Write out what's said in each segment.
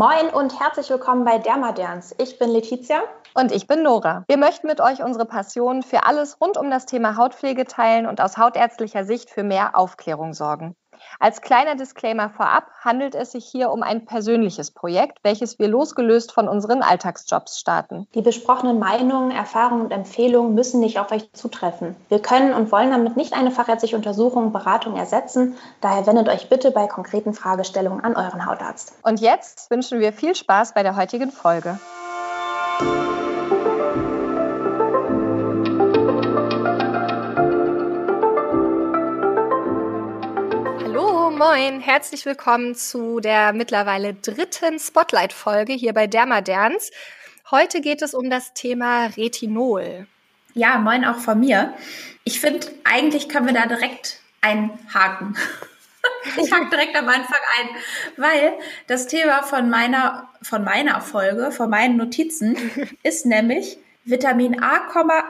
Moin und herzlich willkommen bei Dermaderns. Ich bin Letizia. Und ich bin Nora. Wir möchten mit euch unsere Passion für alles rund um das Thema Hautpflege teilen und aus hautärztlicher Sicht für mehr Aufklärung sorgen. Als kleiner Disclaimer vorab handelt es sich hier um ein persönliches Projekt, welches wir losgelöst von unseren Alltagsjobs starten. Die besprochenen Meinungen, Erfahrungen und Empfehlungen müssen nicht auf euch zutreffen. Wir können und wollen damit nicht eine fachärztliche Untersuchung, Beratung ersetzen. Daher wendet euch bitte bei konkreten Fragestellungen an euren Hautarzt. Und jetzt wünschen wir viel Spaß bei der heutigen Folge. Moin, herzlich willkommen zu der mittlerweile dritten Spotlight-Folge hier bei Dermaderns. Heute geht es um das Thema Retinol. Ja, moin auch von mir. Ich finde, eigentlich können wir da direkt einhaken. Ich hake direkt am Anfang ein, weil das Thema von meiner, von meiner Folge, von meinen Notizen, ist nämlich Vitamin A,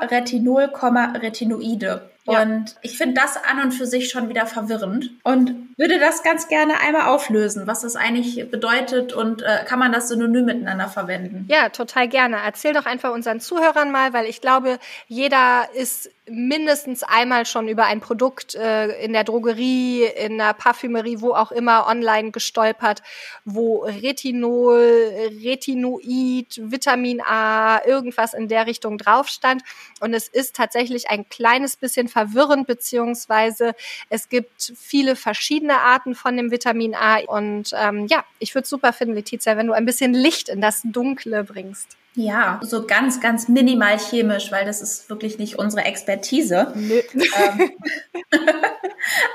Retinol, Retinoide. Ja. Und ich finde das an und für sich schon wieder verwirrend und würde das ganz gerne einmal auflösen, was das eigentlich bedeutet und äh, kann man das synonym miteinander verwenden? Ja, total gerne. Erzähl doch einfach unseren Zuhörern mal, weil ich glaube, jeder ist mindestens einmal schon über ein Produkt äh, in der Drogerie, in der Parfümerie, wo auch immer online gestolpert, wo Retinol, Retinoid, Vitamin A, irgendwas in der Richtung drauf stand. Und es ist tatsächlich ein kleines bisschen verwirrend, beziehungsweise es gibt viele verschiedene Arten von dem Vitamin A. Und ähm, ja, ich würde super finden, Letizia, wenn du ein bisschen Licht in das Dunkle bringst. Ja, so ganz, ganz minimal chemisch, weil das ist wirklich nicht unsere Expertise. Ähm,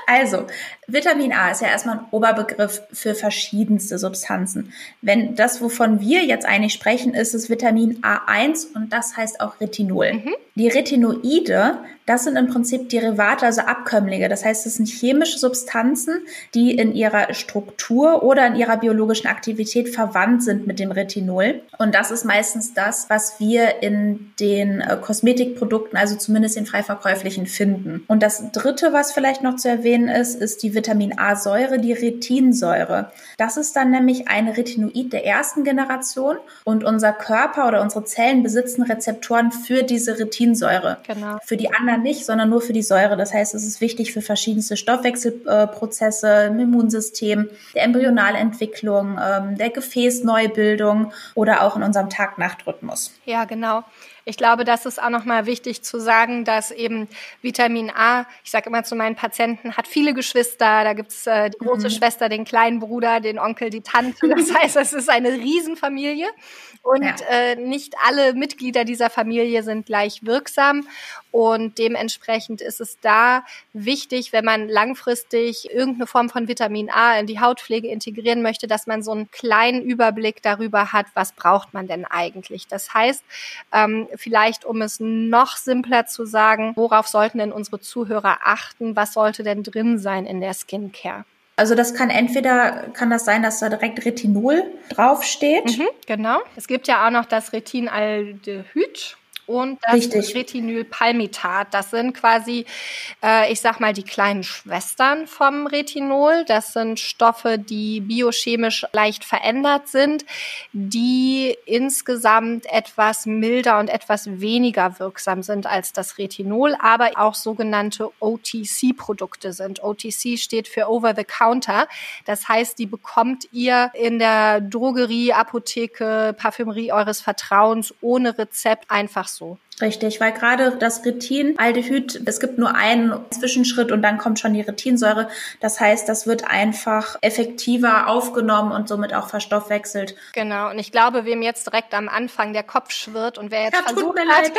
also, Vitamin A ist ja erstmal ein Oberbegriff für verschiedenste Substanzen. Wenn das, wovon wir jetzt eigentlich sprechen, ist es Vitamin A1 und das heißt auch Retinol. Mhm. Die Retinoide, das sind im Prinzip Derivate, also Abkömmlinge. Das heißt, es sind chemische Substanzen, die in ihrer Struktur oder in ihrer biologischen Aktivität verwandt sind mit dem Retinol. Und das ist meistens das, was wir in den äh, Kosmetikprodukten, also zumindest in frei verkäuflichen, finden. Und das dritte, was vielleicht noch zu erwähnen ist, ist die Vitamin A-Säure, die Retinsäure. Das ist dann nämlich ein Retinoid der ersten Generation und unser Körper oder unsere Zellen besitzen Rezeptoren für diese Retinsäure. Genau. Für die anderen nicht, sondern nur für die Säure. Das heißt, es ist wichtig für verschiedenste Stoffwechselprozesse im Immunsystem, der Embryonalentwicklung, ähm, der Gefäßneubildung oder auch in unserem Tag-Nacht-Rhythmus. Ja, genau. Ich glaube, das ist auch nochmal wichtig zu sagen, dass eben Vitamin A, ich sage immer zu meinen Patienten, hat viele Geschwister. Da gibt's äh, die große mhm. Schwester, den kleinen Bruder, den Onkel, die Tante. Das heißt, es ist eine Riesenfamilie. Und ja. äh, nicht alle Mitglieder dieser Familie sind gleich wirksam. Und dementsprechend ist es da wichtig, wenn man langfristig irgendeine Form von Vitamin A in die Hautpflege integrieren möchte, dass man so einen kleinen Überblick darüber hat, was braucht man denn eigentlich. Das heißt, ähm, vielleicht um es noch simpler zu sagen, worauf sollten denn unsere Zuhörer achten? Was sollte denn drin sein in der Skincare? Also das kann entweder kann das sein, dass da direkt Retinol draufsteht. Mhm, genau. Es gibt ja auch noch das Retinaldehyd und das Richtig. Retinylpalmitat. Das sind quasi, äh, ich sag mal, die kleinen Schwestern vom Retinol. Das sind Stoffe, die biochemisch leicht verändert sind, die insgesamt etwas milder und etwas weniger wirksam sind als das Retinol, aber auch sogenannte OTC-Produkte sind. OTC steht für Over the Counter. Das heißt, die bekommt ihr in der Drogerie, Apotheke, Parfümerie eures Vertrauens ohne Rezept einfach so. passo Richtig, weil gerade das Retinaldehyd, es gibt nur einen Zwischenschritt und dann kommt schon die Retinsäure. Das heißt, das wird einfach effektiver aufgenommen und somit auch verstoffwechselt. Genau, und ich glaube, wem jetzt direkt am Anfang der Kopf schwirrt und wer jetzt ja, versucht hat,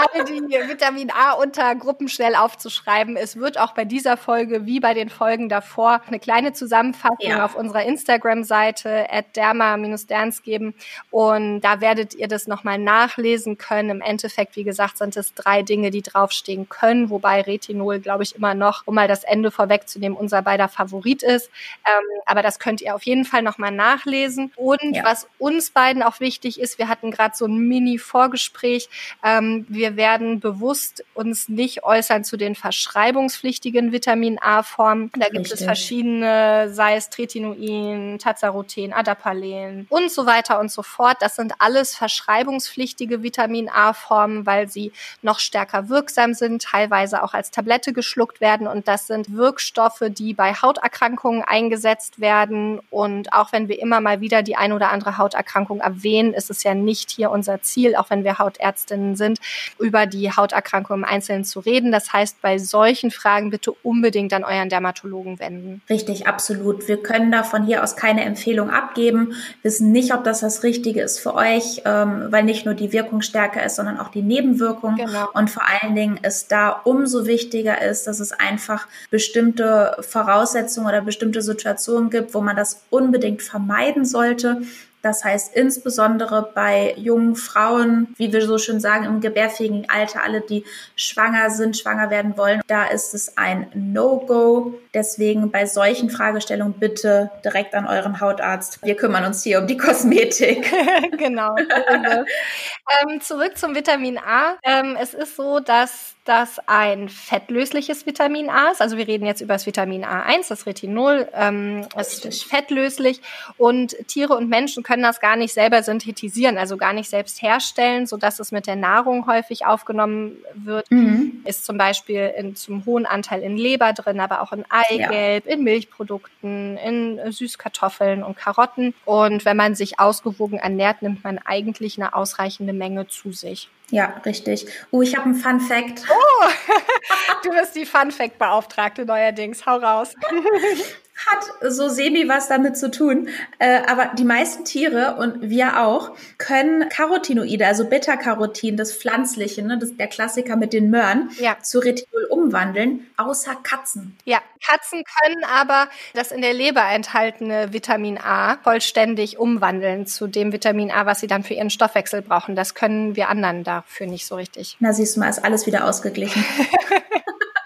alle die Vitamin A Untergruppen schnell aufzuschreiben, es wird auch bei dieser Folge wie bei den Folgen davor eine kleine Zusammenfassung ja. auf unserer Instagram-Seite at derma-derns geben und da werdet ihr das nochmal nachlesen können. Im Endeffekt Endeffekt, wie gesagt, sind es drei Dinge, die draufstehen können, wobei Retinol, glaube ich, immer noch, um mal das Ende vorwegzunehmen, unser beider Favorit ist. Ähm, aber das könnt ihr auf jeden Fall nochmal nachlesen. Und ja. was uns beiden auch wichtig ist, wir hatten gerade so ein Mini-Vorgespräch. Ähm, wir werden bewusst uns nicht äußern zu den verschreibungspflichtigen Vitamin A-Formen. Da gibt Richtig. es verschiedene, sei es Tretinoin, Tazarothen, Adapalen und so weiter und so fort. Das sind alles verschreibungspflichtige Vitamin A-Formen, weil sie noch stärker wirksam sind, teilweise auch als Tablette geschluckt werden. Und das sind Wirkstoffe, die bei Hauterkrankungen eingesetzt werden. Und auch wenn wir immer mal wieder die ein oder andere Hauterkrankung erwähnen, ist es ja nicht hier unser Ziel, auch wenn wir Hautärztinnen sind, über die Hauterkrankung im Einzelnen zu reden. Das heißt, bei solchen Fragen bitte unbedingt an euren Dermatologen wenden. Richtig, absolut. Wir können da von hier aus keine Empfehlung abgeben, wissen nicht, ob das das Richtige ist für euch, ähm, weil nicht nur die Wirkung stärker ist, sondern auch die Nebenwirkung. Genau. Und vor allen Dingen ist da umso wichtiger ist, dass es einfach bestimmte Voraussetzungen oder bestimmte Situationen gibt, wo man das unbedingt vermeiden sollte. Das heißt insbesondere bei jungen Frauen, wie wir so schön sagen, im gebärfähigen Alter, alle, die schwanger sind, schwanger werden wollen, da ist es ein No-Go. Deswegen bei solchen Fragestellungen bitte direkt an euren Hautarzt. Wir kümmern uns hier um die Kosmetik. genau. ähm, zurück zum Vitamin A. Ähm, es ist so, dass das ein fettlösliches Vitamin A ist. Also wir reden jetzt über das Vitamin A1, das Retinol. Ähm, es ist fettlöslich und Tiere und Menschen können das gar nicht selber synthetisieren, also gar nicht selbst herstellen, sodass es mit der Nahrung häufig aufgenommen wird. Mhm. Ist zum Beispiel in, zum hohen Anteil in Leber drin, aber auch in Eigelb, ja. in Milchprodukten, in Süßkartoffeln und Karotten. Und wenn man sich ausgewogen ernährt, nimmt man eigentlich eine ausreichende Menge zu sich. Ja, richtig. Oh, ich habe einen Fun Fact. Oh, du bist die Fun Fact Beauftragte neuerdings. Hau raus. hat so semi was damit zu tun. Äh, aber die meisten Tiere und wir auch können Carotinoide, also Beta-Carotin, das Pflanzliche, ne, das der Klassiker mit den Möhren, ja. zu Retinol umwandeln, außer Katzen. Ja, Katzen können aber das in der Leber enthaltene Vitamin A vollständig umwandeln zu dem Vitamin A, was sie dann für ihren Stoffwechsel brauchen. Das können wir anderen dafür nicht so richtig. Na, siehst du mal, ist alles wieder ausgeglichen.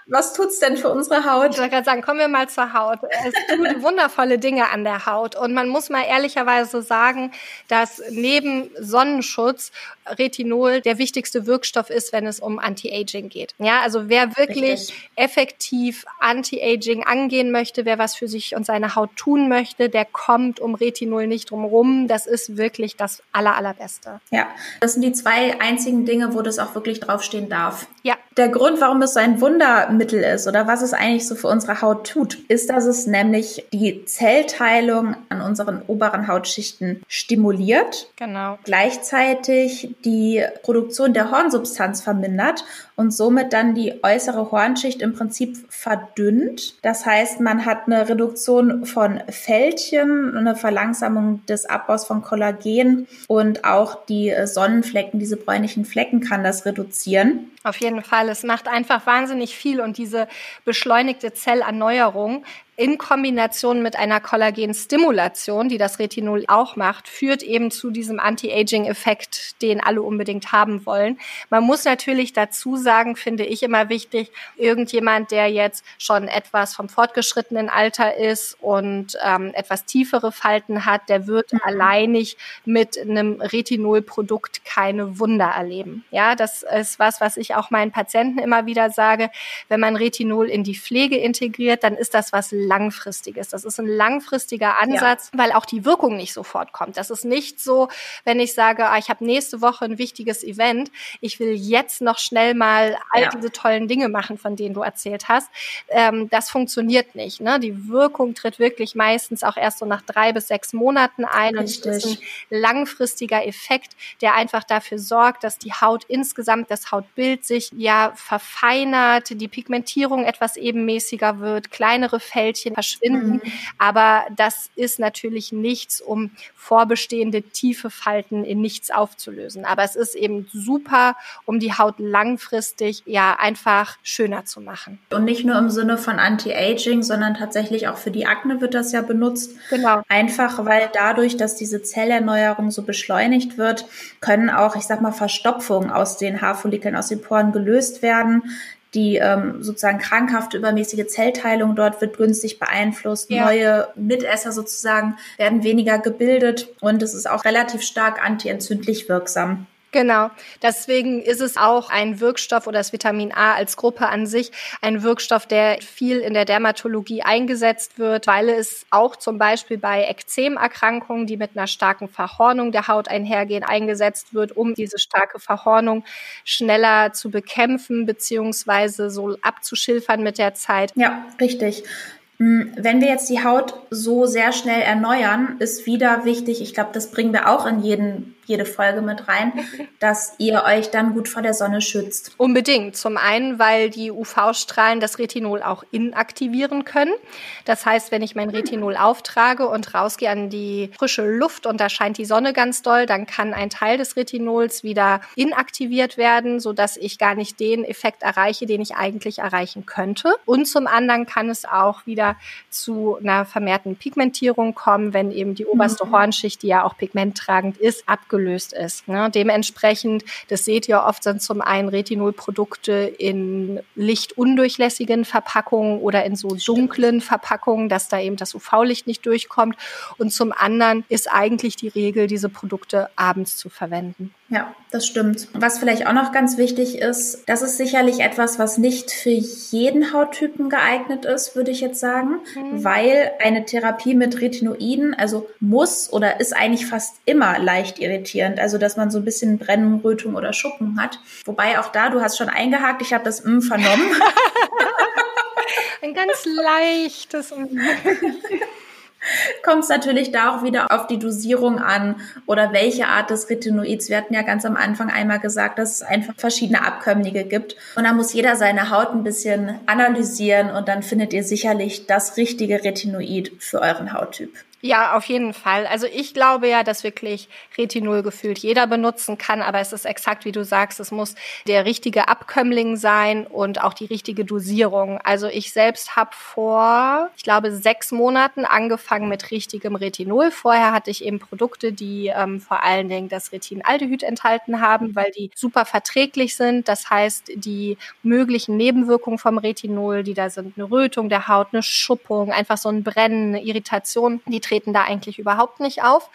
Was tut's denn für unsere Haut? Ich wollte gerade sagen, kommen wir mal zur Haut. Es tut wundervolle Dinge an der Haut. Und man muss mal ehrlicherweise sagen, dass neben Sonnenschutz Retinol der wichtigste Wirkstoff ist, wenn es um Anti-Aging geht. Ja, also wer wirklich Richtig. effektiv Anti-Aging angehen möchte, wer was für sich und seine Haut tun möchte, der kommt um Retinol nicht drum rum. Das ist wirklich das aller, allerbeste. Ja, das sind die zwei einzigen Dinge, wo das auch wirklich draufstehen darf. Ja. Der Grund, warum es so ein Wunder Mittel ist oder was es eigentlich so für unsere Haut tut, ist, dass es nämlich die Zellteilung an unseren oberen Hautschichten stimuliert. Genau. Gleichzeitig die Produktion der Hornsubstanz vermindert und somit dann die äußere Hornschicht im Prinzip verdünnt. Das heißt, man hat eine Reduktion von Fältchen, eine Verlangsamung des Abbaus von Kollagen und auch die Sonnenflecken, diese bräunlichen Flecken kann das reduzieren. Auf jeden Fall. Es macht einfach wahnsinnig viel und diese beschleunigte Zellerneuerung in Kombination mit einer Kollagenstimulation, die das Retinol auch macht, führt eben zu diesem Anti-Aging-Effekt, den alle unbedingt haben wollen. Man muss natürlich dazu sagen, finde ich immer wichtig, irgendjemand, der jetzt schon etwas vom fortgeschrittenen Alter ist und ähm, etwas tiefere Falten hat, der wird mhm. alleinig mit einem Retinol-Produkt keine Wunder erleben. Ja, das ist was, was ich auch meinen Patienten immer wieder sage. Wenn man Retinol in die Pflege integriert, dann ist das was langfristiges. Das ist ein langfristiger Ansatz, ja. weil auch die Wirkung nicht sofort kommt. Das ist nicht so, wenn ich sage, ah, ich habe nächste Woche ein wichtiges Event, ich will jetzt noch schnell mal all ja. diese tollen Dinge machen, von denen du erzählt hast. Ähm, das funktioniert nicht. Ne? Die Wirkung tritt wirklich meistens auch erst so nach drei bis sechs Monaten ein Richtig. und es ist ein langfristiger Effekt, der einfach dafür sorgt, dass die Haut insgesamt, das Hautbild sich ja verfeinert, die Pigmentierung etwas ebenmäßiger wird, kleinere Fältchen Fältchen verschwinden. Mhm. Aber das ist natürlich nichts, um vorbestehende tiefe Falten in nichts aufzulösen. Aber es ist eben super, um die Haut langfristig ja einfach schöner zu machen. Und nicht nur im Sinne von Anti-Aging, sondern tatsächlich auch für die Akne wird das ja benutzt. Genau. Einfach weil dadurch, dass diese Zellerneuerung so beschleunigt wird, können auch, ich sag mal, Verstopfungen aus den Haarfollikeln, aus den Poren gelöst werden die ähm, sozusagen krankhafte übermäßige Zellteilung dort wird günstig beeinflusst. Ja. Neue Mitesser sozusagen werden weniger gebildet und es ist auch relativ stark antientzündlich wirksam. Genau. Deswegen ist es auch ein Wirkstoff oder das Vitamin A als Gruppe an sich ein Wirkstoff, der viel in der Dermatologie eingesetzt wird, weil es auch zum Beispiel bei Ekzemerkrankungen, die mit einer starken Verhornung der Haut einhergehen, eingesetzt wird, um diese starke Verhornung schneller zu bekämpfen beziehungsweise so abzuschilfern mit der Zeit. Ja, richtig. Hm, wenn wir jetzt die Haut so sehr schnell erneuern, ist wieder wichtig, ich glaube, das bringen wir auch in jeden jede Folge mit rein, dass ihr euch dann gut vor der Sonne schützt. Unbedingt. Zum einen, weil die UV-Strahlen das Retinol auch inaktivieren können. Das heißt, wenn ich mein Retinol auftrage und rausgehe an die frische Luft und da scheint die Sonne ganz doll, dann kann ein Teil des Retinols wieder inaktiviert werden, sodass ich gar nicht den Effekt erreiche, den ich eigentlich erreichen könnte. Und zum anderen kann es auch wieder zu einer vermehrten Pigmentierung kommen, wenn eben die oberste mhm. Hornschicht, die ja auch pigmenttragend ist, abgelöst aufgelöst ist. Ne? Dementsprechend, das seht ihr oft, sind zum einen Retinolprodukte in lichtundurchlässigen Verpackungen oder in so dunklen Verpackungen, dass da eben das UV-Licht nicht durchkommt. Und zum anderen ist eigentlich die Regel, diese Produkte abends zu verwenden. Ja, das stimmt. Was vielleicht auch noch ganz wichtig ist, das ist sicherlich etwas, was nicht für jeden Hauttypen geeignet ist, würde ich jetzt sagen, mhm. weil eine Therapie mit Retinoiden, also muss oder ist eigentlich fast immer leicht irritierend, also dass man so ein bisschen Brennen, Rötung oder Schuppen hat. Wobei auch da, du hast schon eingehakt, ich habe das M vernommen. ein ganz leichtes. kommt es natürlich da auch wieder auf die Dosierung an oder welche Art des Retinoids. Wir hatten ja ganz am Anfang einmal gesagt, dass es einfach verschiedene Abkömmlinge gibt. Und da muss jeder seine Haut ein bisschen analysieren und dann findet ihr sicherlich das richtige Retinoid für euren Hauttyp. Ja, auf jeden Fall. Also ich glaube ja, dass wirklich Retinol gefühlt jeder benutzen kann, aber es ist exakt wie du sagst, es muss der richtige Abkömmling sein und auch die richtige Dosierung. Also ich selbst habe vor, ich glaube, sechs Monaten angefangen mit richtigem Retinol. Vorher hatte ich eben Produkte, die ähm, vor allen Dingen das Retinaldehyd enthalten haben, weil die super verträglich sind. Das heißt, die möglichen Nebenwirkungen vom Retinol, die da sind, eine Rötung der Haut, eine Schuppung, einfach so ein Brennen, eine Irritation, die treten da eigentlich überhaupt nicht auf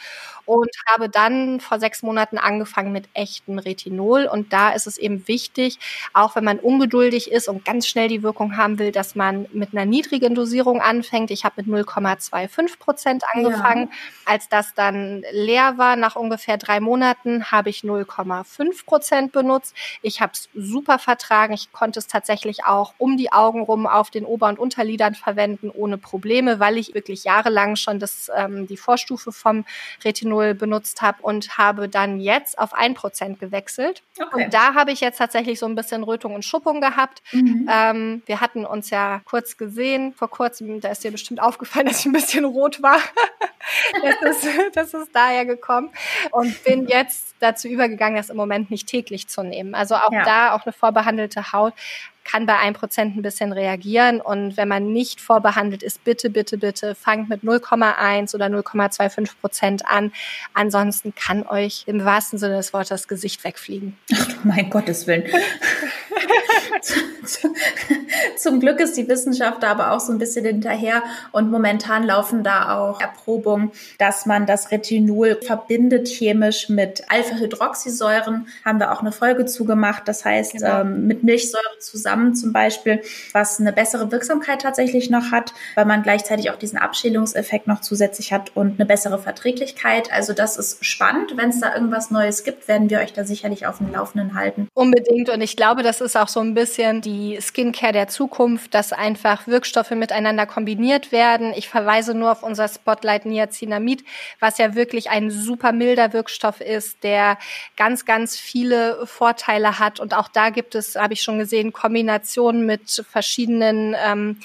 und habe dann vor sechs Monaten angefangen mit echtem Retinol. Und da ist es eben wichtig, auch wenn man ungeduldig ist und ganz schnell die Wirkung haben will, dass man mit einer niedrigen Dosierung anfängt. Ich habe mit 0,25 Prozent angefangen. Ja. Als das dann leer war, nach ungefähr drei Monaten, habe ich 0,5 Prozent benutzt. Ich habe es super vertragen. Ich konnte es tatsächlich auch um die Augen rum auf den Ober- und Unterlidern verwenden, ohne Probleme, weil ich wirklich jahrelang schon das, ähm, die Vorstufe vom Retinol 0 benutzt habe und habe dann jetzt auf 1% gewechselt. Okay. Und da habe ich jetzt tatsächlich so ein bisschen Rötung und Schuppung gehabt. Mhm. Ähm, wir hatten uns ja kurz gesehen, vor kurzem, da ist dir bestimmt aufgefallen, dass ich ein bisschen rot war. das, ist, das ist daher gekommen. Und bin jetzt dazu übergegangen, das im Moment nicht täglich zu nehmen. Also auch ja. da, auch eine vorbehandelte Haut kann bei 1% ein bisschen reagieren. Und wenn man nicht vorbehandelt ist, bitte, bitte, bitte fangt mit 0,1 oder 0,25 Prozent an. Ansonsten kann euch im wahrsten Sinne des Wortes das Gesicht wegfliegen. Ach, mein Gottes Willen. Zum Glück ist die Wissenschaft da aber auch so ein bisschen hinterher und momentan laufen da auch Erprobungen, dass man das Retinol verbindet chemisch mit Alpha-Hydroxysäuren. Haben wir auch eine Folge zugemacht. Das heißt, genau. ähm, mit Milchsäure zusammen zum Beispiel, was eine bessere Wirksamkeit tatsächlich noch hat, weil man gleichzeitig auch diesen Abschälungseffekt noch zusätzlich hat und eine bessere Verträglichkeit. Also das ist spannend. Wenn es da irgendwas Neues gibt, werden wir euch da sicherlich auf dem Laufenden halten. Unbedingt. Und ich glaube, das ist auch so ein bisschen die Skincare der Zukunft dass einfach Wirkstoffe miteinander kombiniert werden. Ich verweise nur auf unser Spotlight Niacinamid, was ja wirklich ein super milder Wirkstoff ist, der ganz, ganz viele Vorteile hat. Und auch da gibt es, habe ich schon gesehen, Kombinationen mit verschiedenen ähm,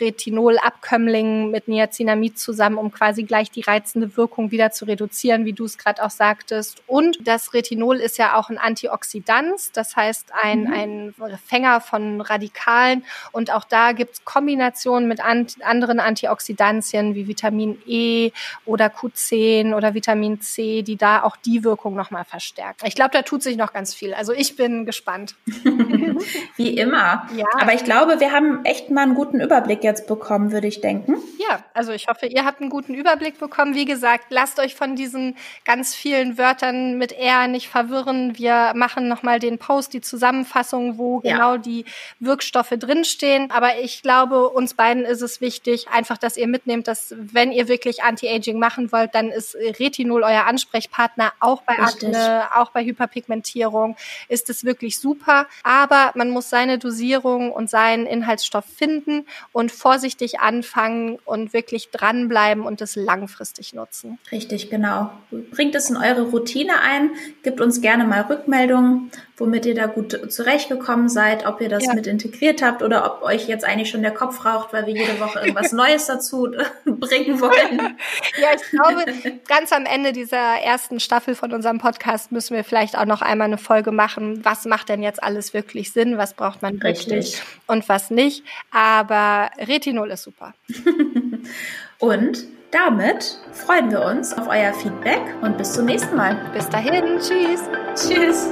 Retinol-Abkömmlingen mit Niacinamid zusammen, um quasi gleich die reizende Wirkung wieder zu reduzieren, wie du es gerade auch sagtest. Und das Retinol ist ja auch ein Antioxidant, das heißt ein, mhm. ein Fänger von Radikalen. Und auch da gibt es Kombinationen mit an, anderen Antioxidantien wie Vitamin E oder Q10 oder Vitamin C, die da auch die Wirkung nochmal verstärken. Ich glaube, da tut sich noch ganz viel. Also ich bin gespannt. wie immer. Ja. Aber ich glaube, wir haben echt mal einen guten Überblick jetzt bekommen, würde ich denken. Ja, also ich hoffe, ihr habt einen guten Überblick bekommen. Wie gesagt, lasst euch von diesen ganz vielen Wörtern mit R nicht verwirren. Wir machen nochmal den Post, die Zusammenfassung, wo ja. genau die Wirkstoffe drinstehen. Aber ich glaube, uns beiden ist es wichtig, einfach, dass ihr mitnehmt, dass wenn ihr wirklich Anti-Aging machen wollt, dann ist Retinol euer Ansprechpartner, auch bei Richtig. Akne, auch bei Hyperpigmentierung, ist es wirklich super. Aber man muss seine Dosierung und seinen Inhaltsstoff finden und vorsichtig anfangen und wirklich dranbleiben und es langfristig nutzen. Richtig, genau. Bringt es in eure Routine ein, gibt uns gerne mal Rückmeldungen, womit ihr da gut zurechtgekommen seid, ob ihr das ja. mit integriert habt oder ob euch jetzt eigentlich schon der Kopf raucht, weil wir jede Woche irgendwas Neues dazu bringen wollen. ja, ich glaube, ganz am Ende dieser ersten Staffel von unserem Podcast müssen wir vielleicht auch noch einmal eine Folge machen. Was macht denn jetzt alles wirklich Sinn? Was braucht man Richtig. wirklich und was nicht? Aber Retinol ist super. und damit freuen wir uns auf euer Feedback und bis zum nächsten Mal. Bis dahin, tschüss. Tschüss.